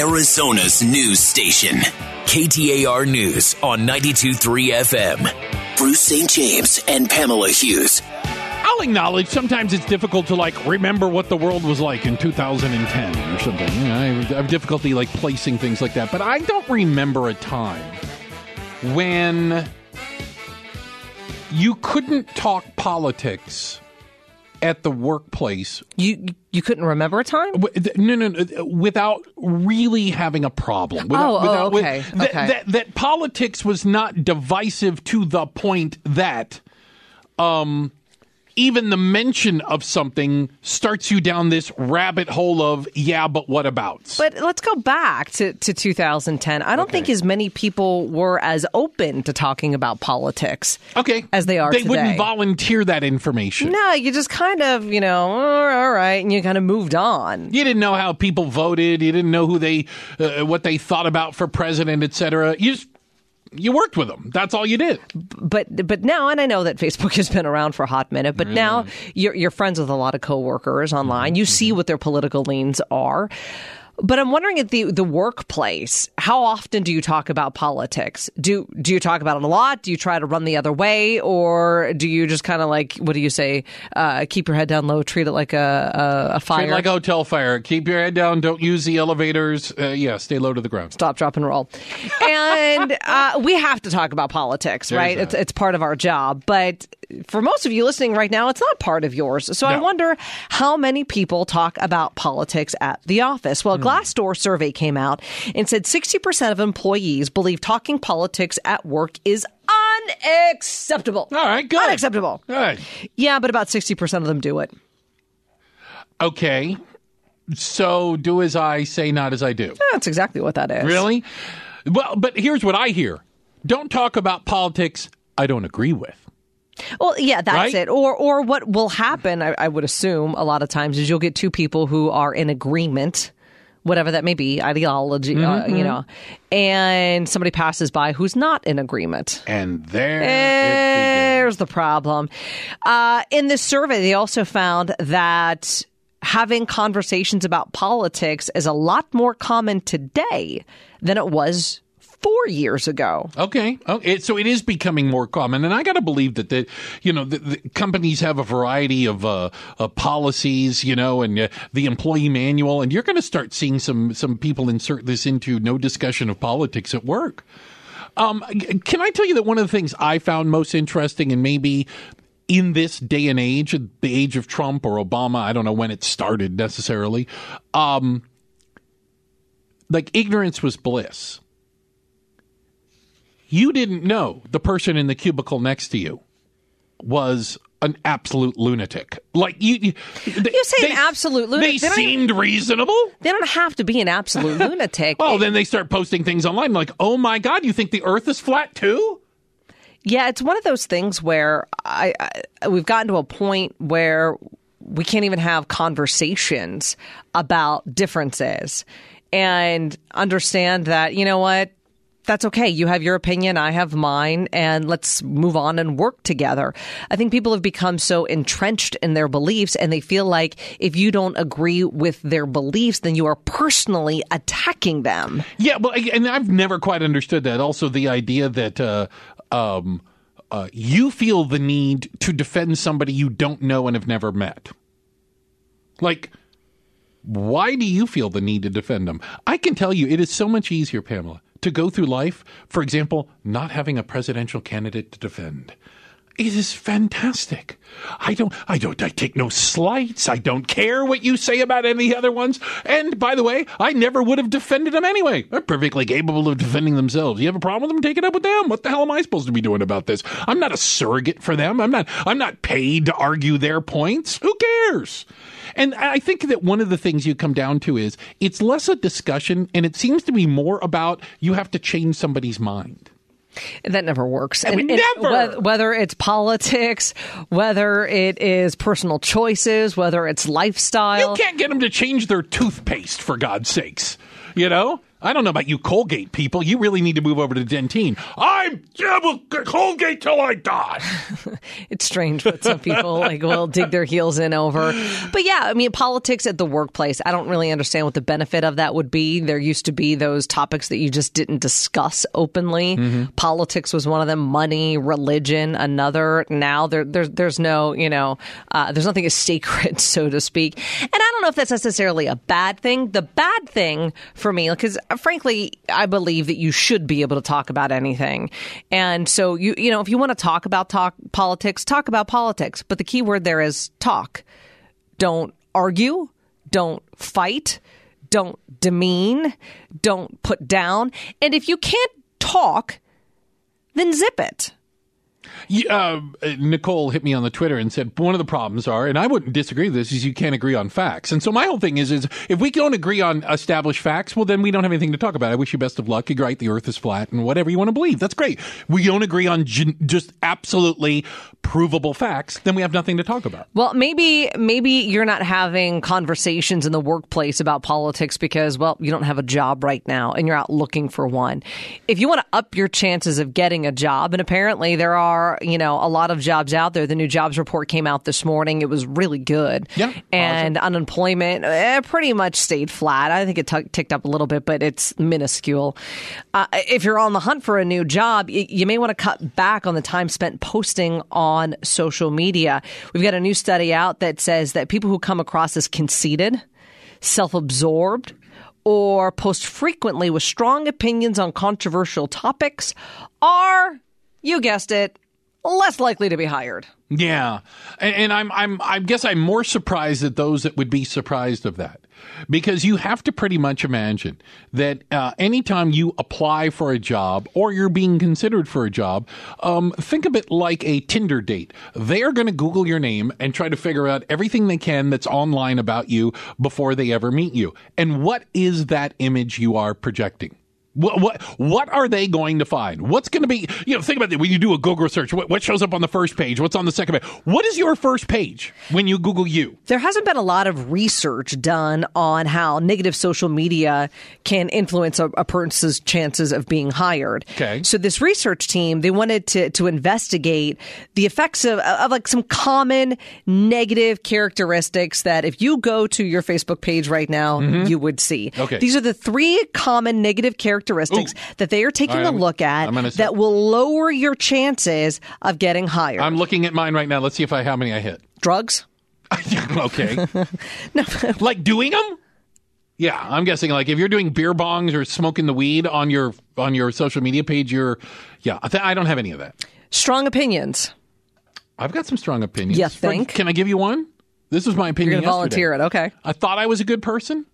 Arizona's news station. KTAR News on 92.3 FM. Bruce St. James and Pamela Hughes. I'll acknowledge sometimes it's difficult to like remember what the world was like in 2010 or something. You know, I have difficulty like placing things like that, but I don't remember a time when you couldn't talk politics at the workplace. You you couldn't remember a time? No, no, no without really having a problem. Without, oh, oh without, okay. With, okay. That, that, that politics was not divisive to the point that um, even the mention of something starts you down this rabbit hole of yeah, but what about? But let's go back to, to 2010. I don't okay. think as many people were as open to talking about politics. Okay, as they are. They today. wouldn't volunteer that information. No, you just kind of you know all right, and you kind of moved on. You didn't know how people voted. You didn't know who they uh, what they thought about for president, etc. You just you worked with them. That's all you did. But but now, and I know that Facebook has been around for a hot minute, but now you're, you're friends with a lot of coworkers online. You mm-hmm. see what their political leans are. But I'm wondering at the the workplace, how often do you talk about politics? Do do you talk about it a lot? Do you try to run the other way, or do you just kind of like what do you say? Uh, keep your head down low, treat it like a a, a fire, treat like a hotel fire. Keep your head down. Don't use the elevators. Uh, yeah, stay low to the ground. Stop, drop, and roll. and uh, we have to talk about politics, There's right? It's it's part of our job, but for most of you listening right now, it's not part of yours. So no. I wonder how many people talk about politics at the office. Well, mm. Glassdoor survey came out and said 60% of employees believe talking politics at work is unacceptable. All right, good. Unacceptable. Good. Yeah, but about 60% of them do it. Okay. So do as I say, not as I do. That's exactly what that is. Really? Well, but here's what I hear. Don't talk about politics I don't agree with. Well, yeah, that's right? it. Or, or what will happen, I, I, would assume, a lot of times is you'll get two people who are in agreement, whatever that may be, ideology, mm-hmm. uh, you know, and somebody passes by who's not in agreement. And there, there's the problem. Uh, in this survey, they also found that having conversations about politics is a lot more common today than it was four years ago. Okay, okay. so it is becoming more common, and I got to believe that the you know the, the companies have a variety of, uh, policies, you know, and uh, the employee manual, and you're going to start seeing some some people insert this into no discussion of politics at work. Um, can I tell you that one of the things I found most interesting, and maybe in this day and age, the age of Trump or Obama, I don't know when it started necessarily. Um, like ignorance was bliss you didn't know the person in the cubicle next to you was an absolute lunatic. Like you, you, they, you say they, an absolute lunatic. They, they seemed reasonable. They don't have to be an absolute lunatic. well, then they start posting things online like, "Oh my god, you think the Earth is flat too?" Yeah, it's one of those things where I, I we've gotten to a point where we can't even have conversations about differences and understand that you know what that's okay. You have your opinion, I have mine, and let's move on and work together. I think people have become so entrenched in their beliefs and they feel like if you don't agree with their beliefs, then you are personally attacking them. Yeah, well, and I've never quite understood that. Also, the idea that, uh, um, uh, you feel the need to defend somebody you don't know and have never met. Like, why do you feel the need to defend them? I can tell you, it is so much easier, Pamela, to go through life, for example, not having a presidential candidate to defend. It is fantastic. I don't, I don't, I take no slights. I don't care what you say about any other ones. And by the way, I never would have defended them anyway. They're perfectly capable of defending themselves. You have a problem with them? Take it up with them. What the hell am I supposed to be doing about this? I'm not a surrogate for them. I'm not, I'm not paid to argue their points. Who cares? And I think that one of the things you come down to is it's less a discussion and it seems to be more about you have to change somebody's mind. That never works. And, and never. whether it's politics, whether it is personal choices, whether it's lifestyle. You can't get them to change their toothpaste, for God's sakes. You know? I don't know about you Colgate people. You really need to move over to Dentyne. I'm yeah, well, Colgate till I die. it's strange what some people like will dig their heels in over. But yeah, I mean politics at the workplace. I don't really understand what the benefit of that would be. There used to be those topics that you just didn't discuss openly. Mm-hmm. Politics was one of them. Money, religion, another. Now there, there there's no you know uh, there's nothing as sacred, so to speak. And I don't know if that's necessarily a bad thing. The bad thing for me, because frankly, I believe that you should be able to talk about anything. And so you you know, if you want to talk about talk politics, talk about politics. But the key word there is talk. Don't argue, don't fight, don't demean, don't put down. And if you can't talk, then zip it. Yeah, uh, Nicole hit me on the Twitter and said one of the problems are, and I wouldn't disagree with this, is you can't agree on facts. And so my whole thing is, is if we don't agree on established facts, well, then we don't have anything to talk about. I wish you best of luck. You're right, the Earth is flat, and whatever you want to believe, that's great. We don't agree on just absolutely provable facts, then we have nothing to talk about. Well, maybe maybe you're not having conversations in the workplace about politics because, well, you don't have a job right now, and you're out looking for one. If you want to up your chances of getting a job, and apparently there are are, you know, a lot of jobs out there. The new jobs report came out this morning. It was really good. Yeah. And awesome. unemployment eh, pretty much stayed flat. I think it t- ticked up a little bit, but it's minuscule. Uh, if you're on the hunt for a new job, you, you may want to cut back on the time spent posting on social media. We've got a new study out that says that people who come across as conceited, self absorbed, or post frequently with strong opinions on controversial topics are, you guessed it, less likely to be hired. Yeah, and, and, I'm I'm I guess I'm more surprised at those that would be surprised of that, because you have to pretty much imagine that uh, anytime you apply for a job or you're being considered for a job, um, think of it like a Tinder date. They are going to Google your name and try to figure out everything they can that's online about you before they ever meet you. And what is that image you are projecting? What, what what are they going to find? What's going to be? You know, think about it. When you do a Google search, what, what, shows up on the first page? What's on the second page? What is your first page when you Google you? There hasn't been a lot of research done on how negative social media can influence a, a person's chances of being hired. Okay. So this research team they wanted to to investigate the effects of, of like some common negative characteristics that if you go to your Facebook page right now, mm-hmm. you would see. Okay. These are the three common negative characteristics characteristics Ooh. that they are taking right, a look at that will lower your chances of getting hired. I'm looking at mine right now. Let's see if I how many I hit. Drugs. okay. no. like doing them. Yeah, I'm guessing like if you're doing beer bongs or smoking the weed on your on your social media page, you're yeah. I, th- I don't have any of that. Strong opinions. I've got some strong opinions. You think? Can I give you one? This is my opinion. You're to volunteer it, okay? I thought I was a good person.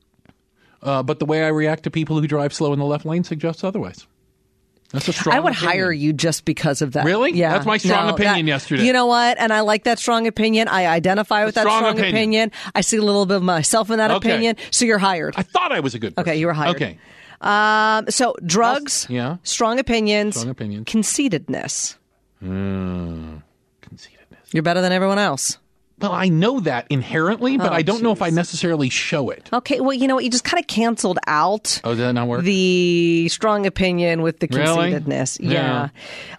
Uh, but the way I react to people who drive slow in the left lane suggests otherwise. That's a strong. I would opinion. hire you just because of that. Really? Yeah. That's my strong no, opinion that, yesterday. You know what? And I like that strong opinion. I identify with that strong, strong opinion. opinion. I see a little bit of myself in that okay. opinion. So you're hired. I thought I was a good. Person. Okay, you were hired. Okay. Um, so drugs. yeah. Strong opinions. Strong opinions. Conceitedness. Mm, conceitedness. You're better than everyone else. Well, I know that inherently, but oh, I don't geez. know if I necessarily show it. Okay, well, you know what? You just kind of canceled out. Oh, did that not work? The strong opinion with the conceitedness. Really? Yeah.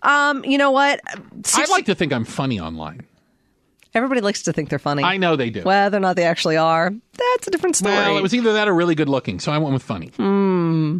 yeah. Um, you know what? Six- I like to think I'm funny online. Everybody likes to think they're funny. I know they do. Whether or not they actually are, that's a different story. Well, it was either that or really good looking, so I went with funny. Hmm.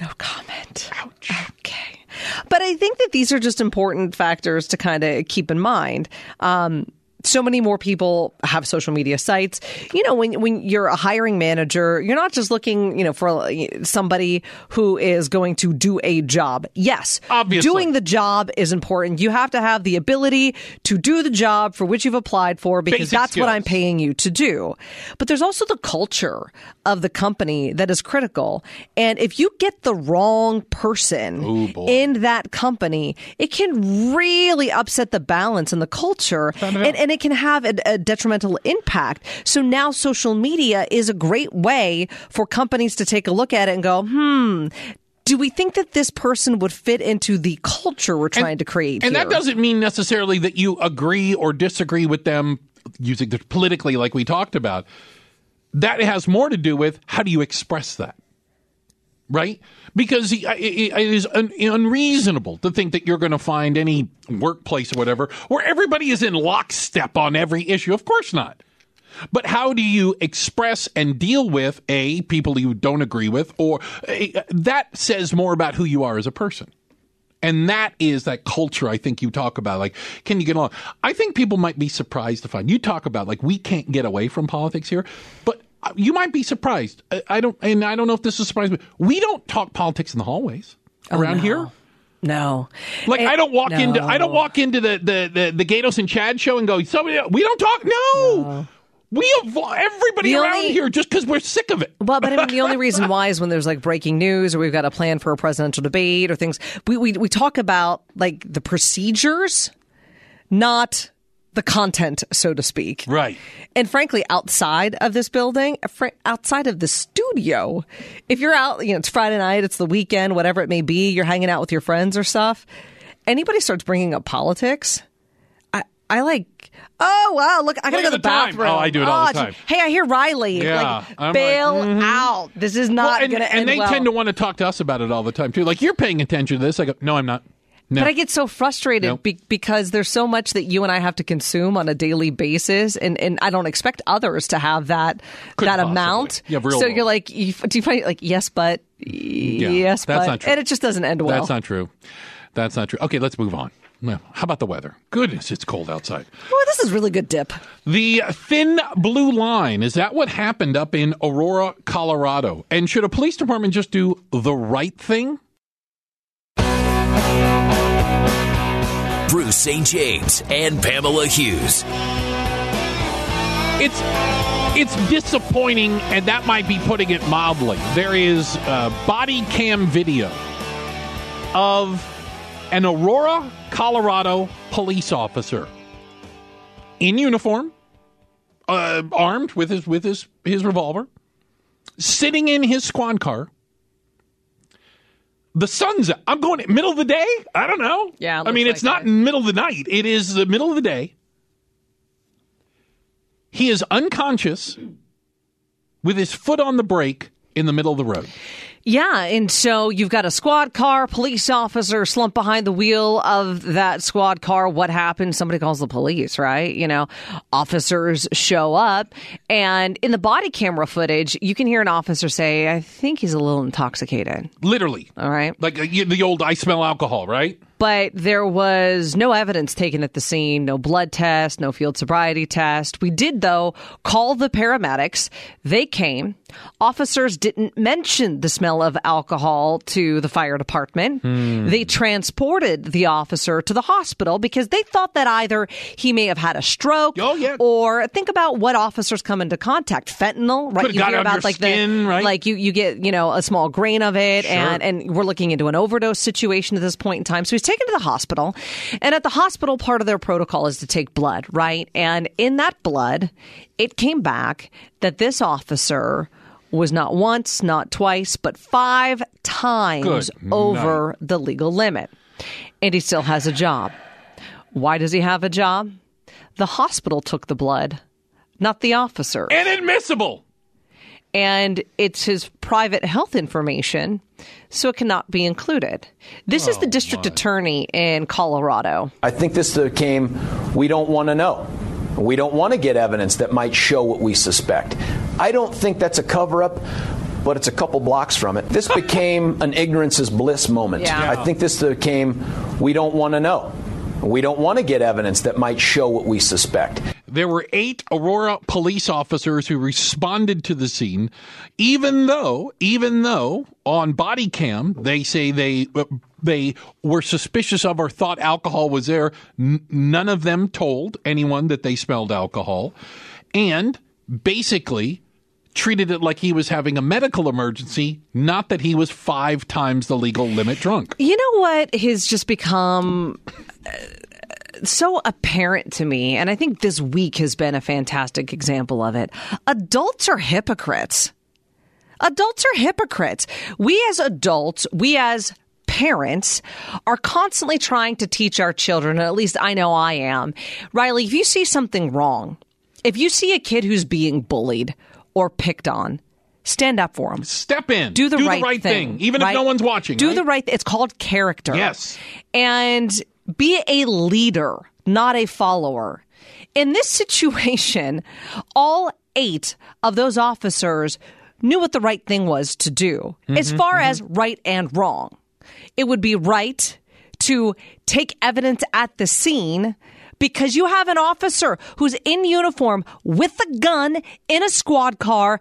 No comment. Ouch. Okay. But I think that these are just important factors to kind of keep in mind. Um, so many more people have social media sites. You know, when when you're a hiring manager, you're not just looking, you know, for uh, somebody who is going to do a job. Yes, obviously, doing the job is important. You have to have the ability to do the job for which you've applied for because Basic that's skills. what I'm paying you to do. But there's also the culture of the company that is critical. And if you get the wrong person Ooh, in that company, it can really upset the balance and the culture. And, and it can have a, a detrimental impact. So now social media is a great way for companies to take a look at it and go, hmm, do we think that this person would fit into the culture we're trying and, to create? And here? that doesn't mean necessarily that you agree or disagree with them using the politically, like we talked about. That has more to do with how do you express that. Right? Because it is un, unreasonable to think that you're going to find any workplace or whatever where everybody is in lockstep on every issue. Of course not. But how do you express and deal with a people you don't agree with, or a, that says more about who you are as a person? And that is that culture I think you talk about. Like, can you get along? I think people might be surprised to find you talk about like we can't get away from politics here, but uh, you might be surprised. I, I don't, and I don't know if this is surprising. We don't talk politics in the hallways oh, around no. here. No, Like And- I don't walk no. into I don't walk into the the the, the Gaydos and Chad show and go somebody we don't talk no. We avo- everybody The around only- here just because we're sick of it. Well, but I mean, the only reason why is when there's like breaking news or we've got a plan for a presidential debate or things. We we we talk about like the procedures, not the content, so to speak. Right. And frankly, outside of this building, outside of the studio, if you're out, you know, it's Friday night, it's the weekend, whatever it may be, you're hanging out with your friends or stuff. Anybody starts bringing up politics, I I like. Oh wow! Look, I gotta go to the, the bathroom. Oh, I do it all the gee. time. Hey, I hear Riley. Yeah. like I'm like, bail mhm. out. This is not and, gonna and they well. tend to want to talk to us about it all the time too. Like you're paying attention to this. I go, no, I'm not. No. But I get so frustrated Nope. be- because there's so much that you and I have to consume on a daily basis, and, and I don't expect others to have that Couldn't that possibly. amount. Yeah, real so world. you're like, you, do you find like yes, but yes, that's but, not true. and it just doesn't end well. That's not true. That's not true. Okay, let's move on. How about the weather? Goodness, it's cold outside. Oh, this is really good dip. The thin blue line, is that what happened up in Aurora, Colorado? And should a police department just do the right thing? Bruce St. James and Pamela Hughes. It's it's disappointing, and that might be putting it mildly. There is uh, body cam video of an Aurora, Colorado police officer in uniform, uh, armed with his with his his revolver, sitting in his squad car. The sun's. I'm going middle of the day. I don't know. Yeah, I mean, looks it's like not middle of the night. It is the middle of the day. He is unconscious with his foot on the brake in the middle of the road. Yeah, and so you've got a squad car, police officer slumped behind the wheel of that squad car. What happens? Somebody calls the police, right? You know, officers show up, and in the body camera footage, you can hear an officer say, "I think he's a little intoxicated." Literally. All right. Like uh, the old I smell alcohol, right? But there was no evidence taken at the scene, no blood test, no field sobriety test. We did, though, call the paramedics. They came. Officers didn't mention the smell of alcohol to the fire department. Hmm. They transported the officer to the hospital because they thought that either he may have had a stroke Oh, yeah. or think about what officers come into contact. Fentanyl, right? Could've it on your like skin, the right? like you you get, you know, a small grain of it Sure. and and we're looking into an overdose situation at this point in time. So taken to the hospital. And at the hospital, part of their protocol is to take blood, right? And in that blood, it came back that this officer was not once, not twice, but five times Good over the legal limit. And he still has a job. Why does he have a job? The hospital took the blood, not the officer Inadmissible. And it's his private health information, so it cannot be included. This is the oh, district attorney in Colorado. I think this uh, became we don't want to know. We don't want to get evidence that might show what we suspect. I don't think that's a cover up, but it's a couple blocks from it. This became an ignorance is bliss moment. Yeah. I think this uh, became we don't want to know. We don't want to get evidence that might show what we suspect. There were eight Aurora police officers who responded to the scene, even though, even though on body cam they say they they were suspicious of or thought alcohol was there. N- none of them told anyone that they smelled alcohol, and basically treated it like he was having a medical emergency, not that he was five times the legal limit drunk. You know what has just become uh, so apparent to me, and I think this week has been a fantastic example of it. Adults are hypocrites. Adults are hypocrites. We as adults, we as parents are constantly trying to teach our children, at least I know I am. Riley, if you see something wrong, if you see a kid who's being bullied or picked on, stand up for them. Step in. Do the, Do right, the right thing, even right? if no one's watching. Do right? the right. It's called character. Yes. and be a leader, not a follower. In this situation, all eight of those officers knew what the right thing was to do. as Mm-hmm, far as right and wrong, it would be right to take evidence at the scene because you have an officer who's in uniform with a gun in a squad car,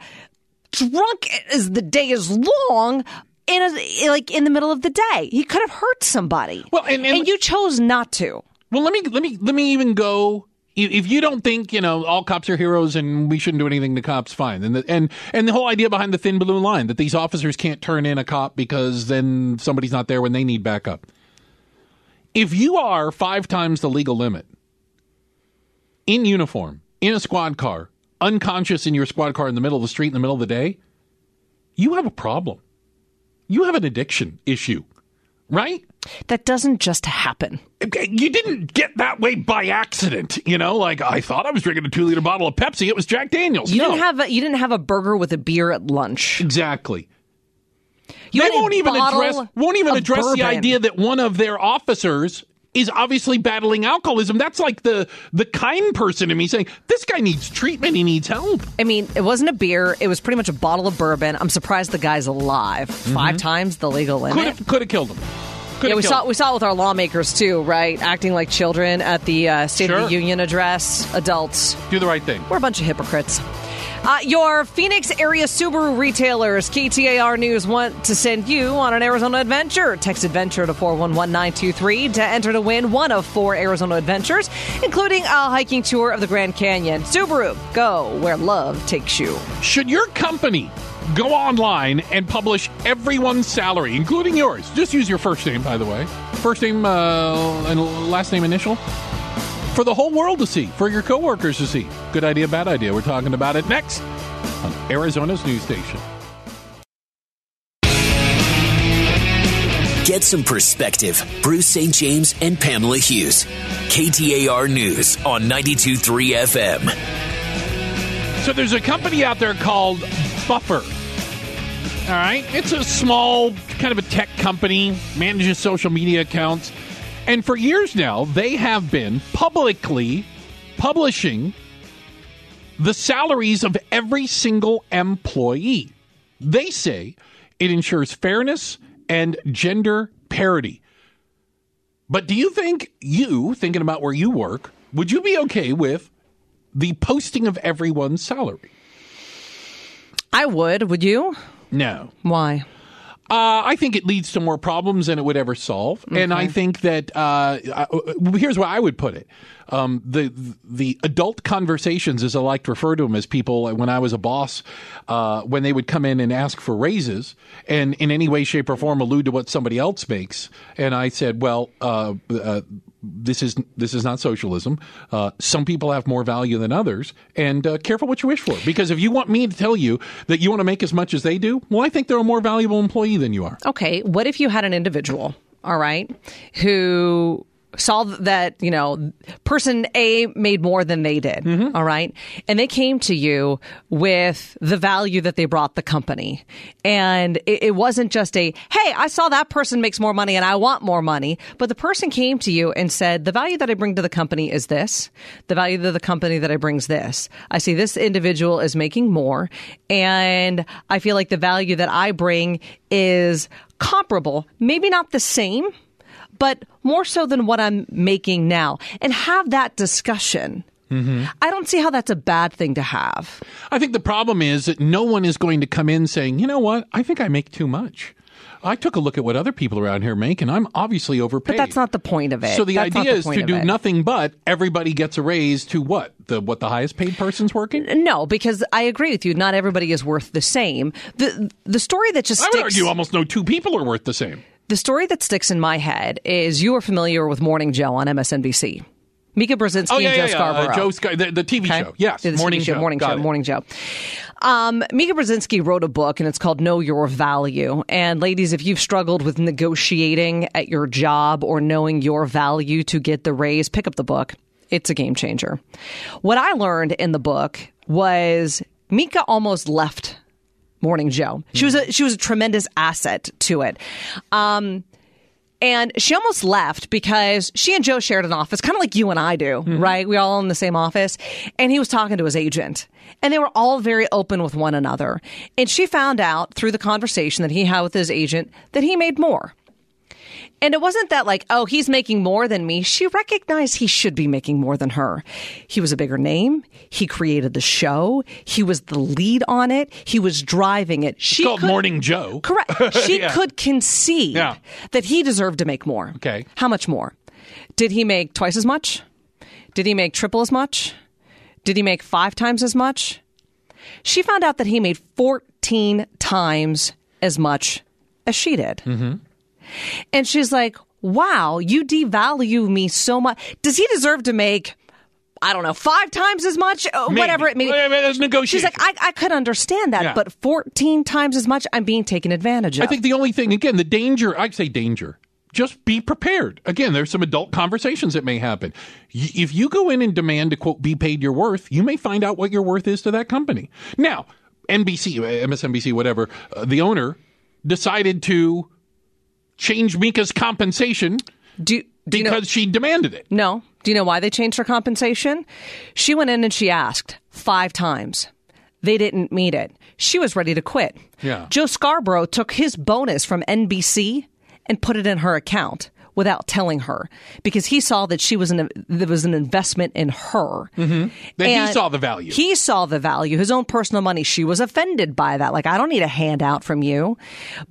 drunk as the day is long. In a, like in the middle of the day, he could have hurt somebody. Well, and- and- you chose not to. Well, let me let me let me even go. If if you don't think you know all cops are heroes and we shouldn't do anything to cops, fine. And the, and and the whole idea behind the thin blue line that these officers can't turn in a cop because then somebody's not there when they need backup. If you are five times the legal limit in uniform in a squad car, unconscious in your squad car in the middle of the street in the middle of the day, you have a problem. You have an addiction issue, right? That doesn't just happen. You didn't get that way by accident. You know, like I thought I was drinking a two liter bottle of Pepsi. It was Jack Daniels. You no, didn't have a, you didn't have a burger with a beer at lunch. exactly. You they won't even address won't even address the idea that one of their officers is obviously battling alcoholism. That's like the the kind person in me saying this guy needs treatment. He needs help. I mean, it wasn't a beer. It was pretty much a bottle of bourbon. I'm surprised the guy's alive. Five times the legal limit. could have killed him. Could Yeah, we saw him. we saw it with our lawmakers too, right? Acting like children at the uh, State of the Union address. Adults, Do the right thing. we're a bunch of hypocrites. Uh, your Phoenix area Subaru retailers, KTAR News, want to send you on an Arizona adventure. Text adventure to 411923 to enter to win one of four Arizona adventures, including a hiking tour of the Grand Canyon. Subaru, go where love takes you. Should your company go online and publish everyone's salary, including yours? Just use your first name, by the way. First name uh, and last name initial. For the whole world to see, for your coworkers to see. Good idea, bad idea. We're talking about it next on Arizona's news station. Get some perspective. Bruce St. James and Pamela Hughes. KTAR News on 92.3 FM. So there's a company out there called Buffer. All right. It's a small, kind of a tech company, manages social media accounts. And for years now, they have been publicly publishing the salaries of every single employee. They say it ensures fairness and gender parity. But do you think you, thinking about where you work, would you be okay with the posting of everyone's salary? I would. Would you? No. Why? Uh, I think it leads to more problems than it would ever solve, and I think that uh, uh, here's where I would put it: um, the the adult conversations, as I like to refer to them, as people when I was a boss, uh, when they would come in and ask for raises, and in any way, shape, or form allude to what somebody else makes, and I said, well. This is this is not socialism. Uh, some people have more value than others, and uh, careful what you wish for. Because if you want me to tell you that you want to make as much as they do, well, I think they're a more valuable employee than you are. Okay, what if you had an individual, all right, who saw that, you know, person A made more than they did, mm-hmm. all right, and they came to you with the value that they brought the company. And it, it wasn't just a, hey, I saw that person makes more money and I want more money, but the person came to you and said, the value that I bring to the company is this, the value to the company that I bring is this. I see this individual is making more, and I feel like the value that I bring is comparable, maybe not the same, but more so than what I'm making now, and have that discussion. Mm-hmm. I don't see how that's a bad thing to have. I think the problem is that no one is going to come in saying, you know what, I think I make too much. I took a look at what other people around here make, and I'm obviously overpaid. But that's not the point of it. So the That's idea the is to do it. nothing but everybody gets a raise to what the what the highest paid person's working. No, because I agree with you. Not everybody is worth the same. the The story that just I would argue almost no two people are worth the same. The story that sticks in my head is you are familiar with Morning Joe on MSNBC. Mika Brzezinski Oh yeah, and Joe yeah. Scarborough. Uh, Joe the, the TV Okay? show. Yes, The morning show, morning Got show, it. morning show. Um, Mika Brzezinski wrote a book, and it's called "Know Your Value." And ladies, if you've struggled with negotiating at your job or knowing your value to get the raise, pick up the book. It's a game changer. What I learned in the book was Mika almost left Morning Joe. She was a she was a tremendous asset to it. Um, and she almost left because she and Joe shared an office, kind of like you and I do, right? We all in the same office. And he was talking to his agent. And they were all very open with one another. And she found out through the conversation that he had with his agent that he made more. And it wasn't that like, oh, he's making more than me. She recognized he should be making more than her. He was a bigger name. He created the show. He was the lead on it. He was driving it. She It's called could- Morning Joe. Correct. She Yeah. could concede Yeah. that he deserved to make more. Okay. How much more? Did he make twice as much? Did he make triple as much? Did he make five times as much? She found out that he made 14 times as much as she did. Mm-hmm. And she's like, wow, you devalue me so much. Does he deserve to make, I don't know, five times as much? Uh, Maybe. Whatever it may be. Well, I mean, there's She's like. I, I could understand that, Yeah. but 14 times as much, I'm being taken advantage of. I think the only thing, again, the danger, I say danger. Just be prepared. Again, there's some adult conversations that may happen. Y- If you go in and demand to, quote, be paid your worth, you may find out what your worth is to that company. Now, NBC, uh, MSNBC, whatever, uh, the owner decided to change Mika's compensation do, do you know? because she demanded it. No. Do you know why they changed her compensation? She went in and she asked five times. They didn't meet it. She was ready to quit. Yeah. Joe Scarborough took his bonus from NBC and put it in her account without telling her because he saw that she was an there was an investment in her. Mm-hmm. That he saw the value. He saw the value, his own personal money. She was offended by that. Like, I don't need a handout from you.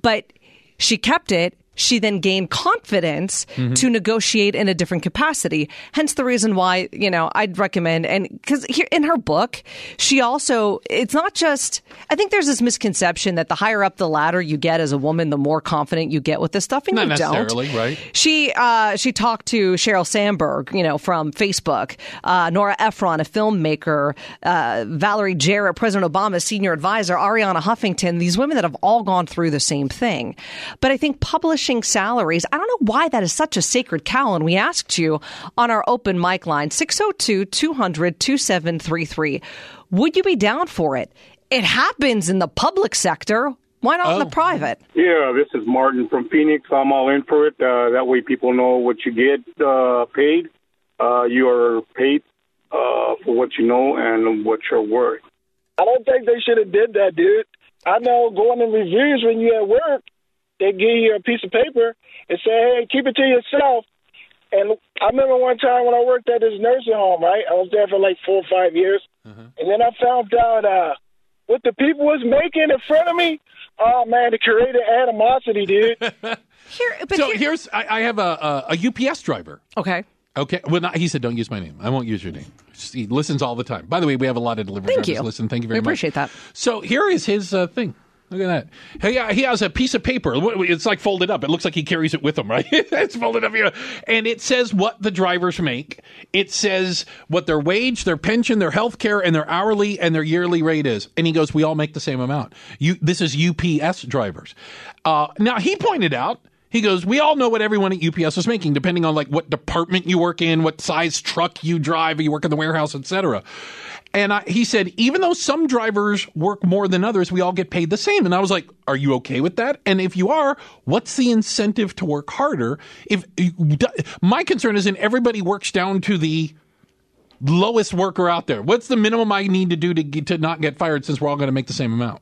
But she kept it. She then gained confidence Mm-hmm. to negotiate in a different capacity. Hence the reason why, you know, I'd recommend, and because here in her book, she also, it's not just, I think there's this misconception that the higher up the ladder you get as a woman, the more confident you get with this stuff. And Not you necessarily, don't. right? She uh, she talked to Sheryl Sandberg, you know, from Facebook, uh, Nora Ephron, a filmmaker, uh, Valerie Jarrett, President Obama's senior advisor, Arianna Huffington. These women that have all gone through the same thing. But I think publishing salaries, I don't know why that is such a sacred cow. And we asked you on our open mic line, 602 200 2733, would you be down for it? It happens in the public sector. Why not in the Oh. private? Yeah, this is Martin from Phoenix. I'm all in for it. Uh, that way, people know what you get uh, paid. Uh, you are paid uh, for what you know and what you're worth. I don't think they should have did that, dude. I know going in reviews when you at work, they give you a piece of paper and say, "Hey, keep it to yourself." And I remember one time when I worked at this nursing home, right? I was there for like four or five years, and then I found out uh, what the people was making in front of me. Oh man, it created animosity, dude. Here, but So here- here's, I, I have a, a, a UPS driver. okay. Okay. Well, not, he said, don't use my name. I won't use your name. He listens all the time. By the way, we have a lot of delivery Thank drivers you. listen. Thank you very We much. appreciate that. So here is his uh, thing. Look at that. He, he has a piece of paper. It's like folded up. It looks like he carries it with him, right? it's folded up here. And it says what the drivers make. It says what their wage, their pension, their health care, and their hourly and their yearly rate is. And he goes, we all make the same amount. You, this is UPS drivers. Uh, now, he pointed out, he goes, we all know what everyone at UPS is making, depending on like what department you work in, what size truck you drive, you work in the warehouse, etc. And I, he said, even though some drivers work more than others, we all get paid the same. And I was like, are you okay with that? And if you are, what's the incentive to work harder? If my concern is, in everybody works down to the lowest worker out there. What's the minimum I need to do to get, to not get fired since we're all going to make the same amount?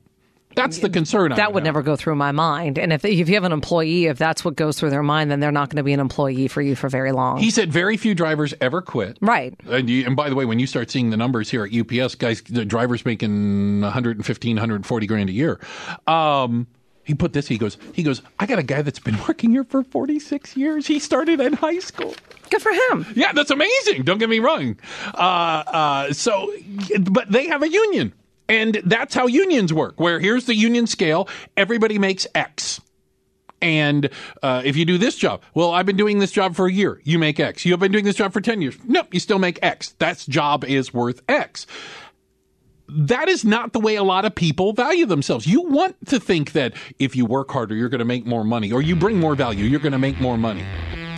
That's the concern. That would never go through my mind. And if if you have an employee, if that's what goes through their mind, then they're not going to be an employee for you for very long. He said very few drivers ever quit. right. And, you, and by the way, when you start seeing the numbers here at UPS, guys, the drivers making 115, 140 grand a year. Um, he put this. He goes. He goes. I got a guy that's been working here for 46 years. He started in high school. Good for him. Yeah, that's amazing. Don't get me wrong. Uh, uh, so, but they have a union, and that's how unions work. Where here's the union scale: everybody makes X. And uh, if you do this job, well, I've been doing this job for a year. You make X. You have been doing this job for 10 years. Nope, you still make X. That job is worth X. That is not the way a lot of people value themselves. You want to think that if you work harder, you're going to make more money, or you bring more value, you're going to make more money.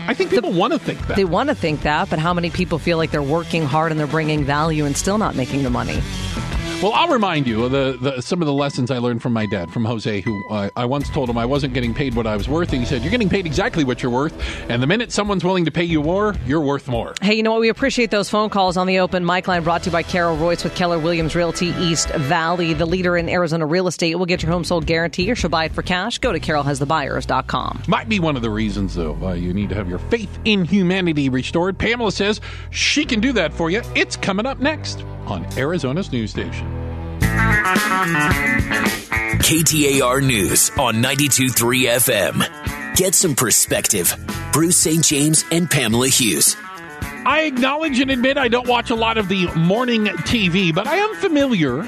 I think people want to think that. They want to think that, but how many people feel like they're working hard and they're bringing value and still not making the money? Well, I'll remind you of the, the some of the lessons I learned from my dad, from Jose, who uh, I once told him I wasn't getting paid what I was worth. And he said, "You're getting paid exactly what you're worth, and the minute someone's willing to pay you more, you're worth more." Hey, you know what? We appreciate those phone calls on the open mic line brought to you by Carol Royse with Keller Williams Realty East Valley, the leader in Arizona real estate. We'll get your home sold guarantee or she'll buy it for cash. Go to carolhasthebuyers.com. Might be one of the reasons, though. Uh, you need to have your faith in humanity restored. Pamela says she can do that for you. It's coming up next on Arizona's news station. KTAR News on 92.3 FM. Get some perspective. Bruce St. James and Pamela Hughes. I acknowledge and admit I don't watch a lot of the morning TV, but I am familiar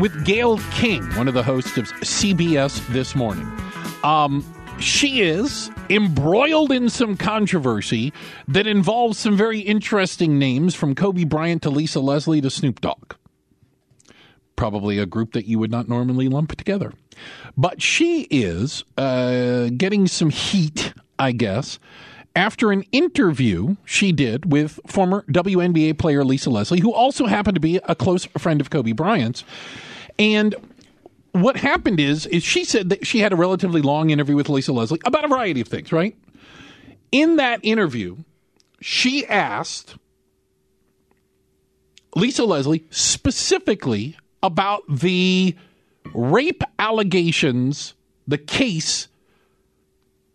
with Gayle King, one of the hosts of CBS This Morning. Um, she is embroiled in some controversy that involves some very interesting names from Kobe Bryant to Lisa Leslie to Snoop Dogg. Probably a group that you would not normally lump together. But she is uh, getting some heat, I guess, after an interview she did with former WNBA player Lisa Leslie, who also happened to be a close friend of Kobe Bryant's. And what happened is is she said that she had a relatively long interview with Lisa Leslie about a variety of things, right? In that interview, she asked Lisa Leslie specifically about the rape allegations, the case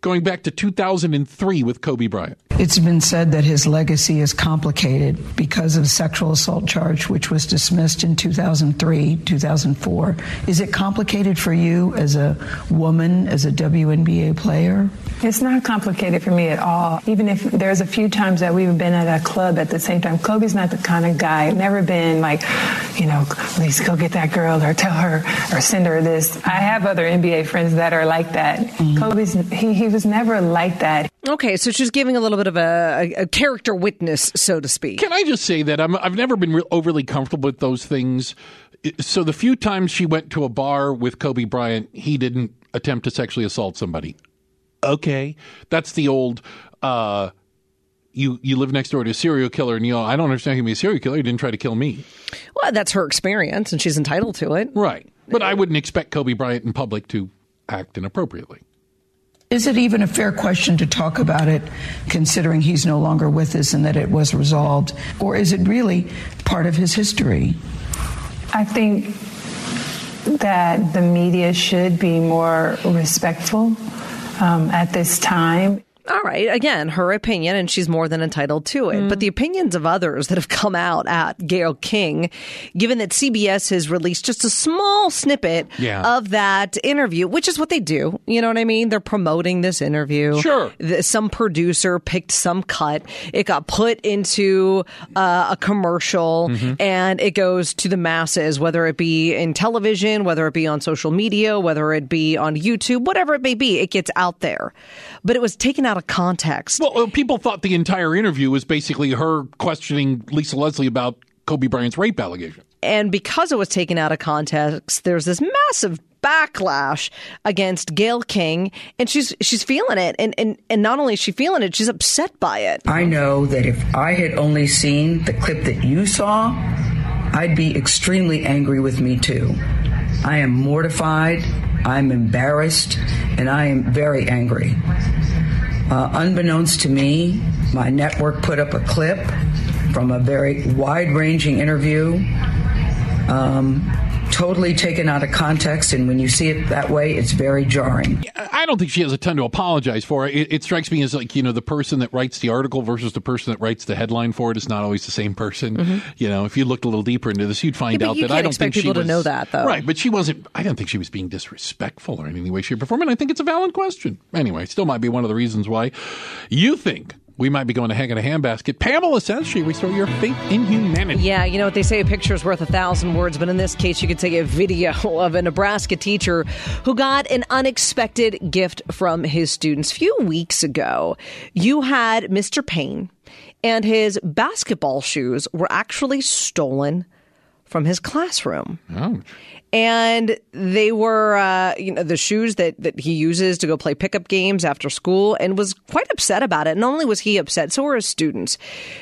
going back to 2003 with Kobe Bryant. It's been said that his legacy is complicated because of sexual assault charge, which was dismissed in 2003, 2004. Is it complicated for you as a woman, as a WNBA player? It's not complicated for me at all. Even if there's a few times that we've been at a club at the same time, Kobe's not the kind of guy, never been like, you know, please go get that girl or tell her or send her this. I have other NBA friends that are like that. Mm-hmm. Kobe's, he, he was never like that. Okay, so she's giving a little bit of a, a character witness, so to speak. Can I just say that i have never been re- overly comfortable with those things. So the few times she went to a bar with Kobe Bryant, he didn't attempt to sexually assault somebody. Okay, that's the old. Uh, you you live next door to a serial killer, and you know I don't understand him be a serial killer. He didn't try to kill me. Well, that's her experience, and she's entitled to it. Right, but I wouldn't expect Kobe Bryant in public to act inappropriately. Is it even a fair question to talk about it, considering he's no longer with us and that it was resolved? Or is it really part of his history? I think that the media should be more respectful um, at this time. All right. Again, her opinion, and she's more than entitled to it. Mm. But the opinions of others that have come out at Gayle King, given that CBS has released just a small snippet yeah. of that interview, which is what they do. You know what I mean? They're promoting this interview. Sure. Some producer picked some cut. It got put into uh, a commercial mm-hmm. and it goes to the masses, whether it be in television, whether it be on social media, whether it be on YouTube, whatever it may be. It gets out there. But it was taken out out of context. Well, uh, people thought the entire interview was basically her questioning Lisa Leslie about Kobe Bryant's rape allegation. And because it was taken out of context, there's this massive backlash against Gayle King, and she's she's feeling it, and and and not only is she feeling it, she's upset by it. I know that if I had only seen the clip that you saw, I'd be extremely angry with me too. I am mortified, I'm embarrassed, and I am very angry. Uh, unbeknownst to me, my network put up a clip from a very wide ranging interview. Um, totally taken out of context, and when you see it that way, it's very jarring. I don't think she has a ton to apologize for. It, it, strikes me as like you know the person that writes the article versus the person that writes the headline for it is not always the same person. Mm-hmm. You know, if you looked a little deeper into this, you'd find yeah, out that I don't think people to know that though. Right, but she wasn't. I don't think she was being disrespectful or in any way, shape, or form. And I think it's a valid question. Anyway, still might be one of the reasons why you think we might be going to hang in a handbasket. Pamela says she restore your faith in humanity. Yeah, you know what they say, a picture is worth a thousand words, but in this case, you could take a video of a Nebraska teacher who got an unexpected gift from his students. A few weeks ago, you had Mr. Payne, and his basketball shoes were actually stolen from his classroom. Ouch. And they were uh, you know the shoes that, that he uses to go play pickup games after school and was quite upset about it. Not only was he upset so were his students.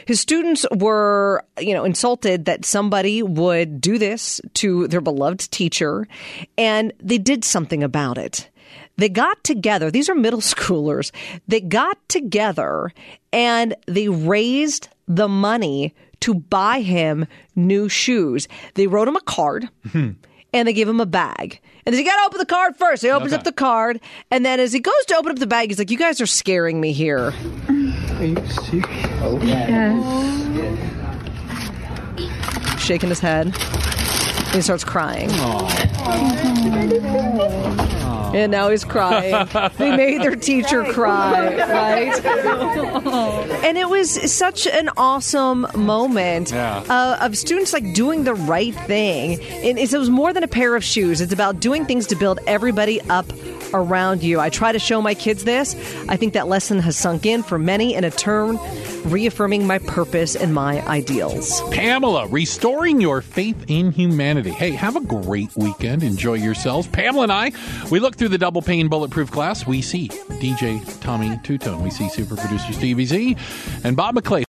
His students were you know insulted that somebody would do this to their beloved teacher. And they did something about it. They got together these are middle schoolers they got together and they raised the money to buy him new shoes. They wrote him a card and they give him a bag. And they say, you gotta open the card first. He opens Okay. up the card, and then as he goes to open up the bag, he's like, You guys are scaring me here. Yes, Shaking his head. And he starts crying. And now he's crying. they made their teacher cry, right? and it was such an awesome moment Yeah. uh, of students like doing the right thing. And it was more than a pair of shoes. It's about doing things to build everybody up around you. I try to show my kids this. I think that lesson has sunk in for many in a turn, reaffirming my purpose and my ideals. Pamela, restoring your faith in humanity. Hey, have a great weekend. Enjoy yourselves. Pamela and I, we look through the double pane bulletproof glass. We see DJ Tommy Tutone. We see super producer Stevie Z and Bob McClay.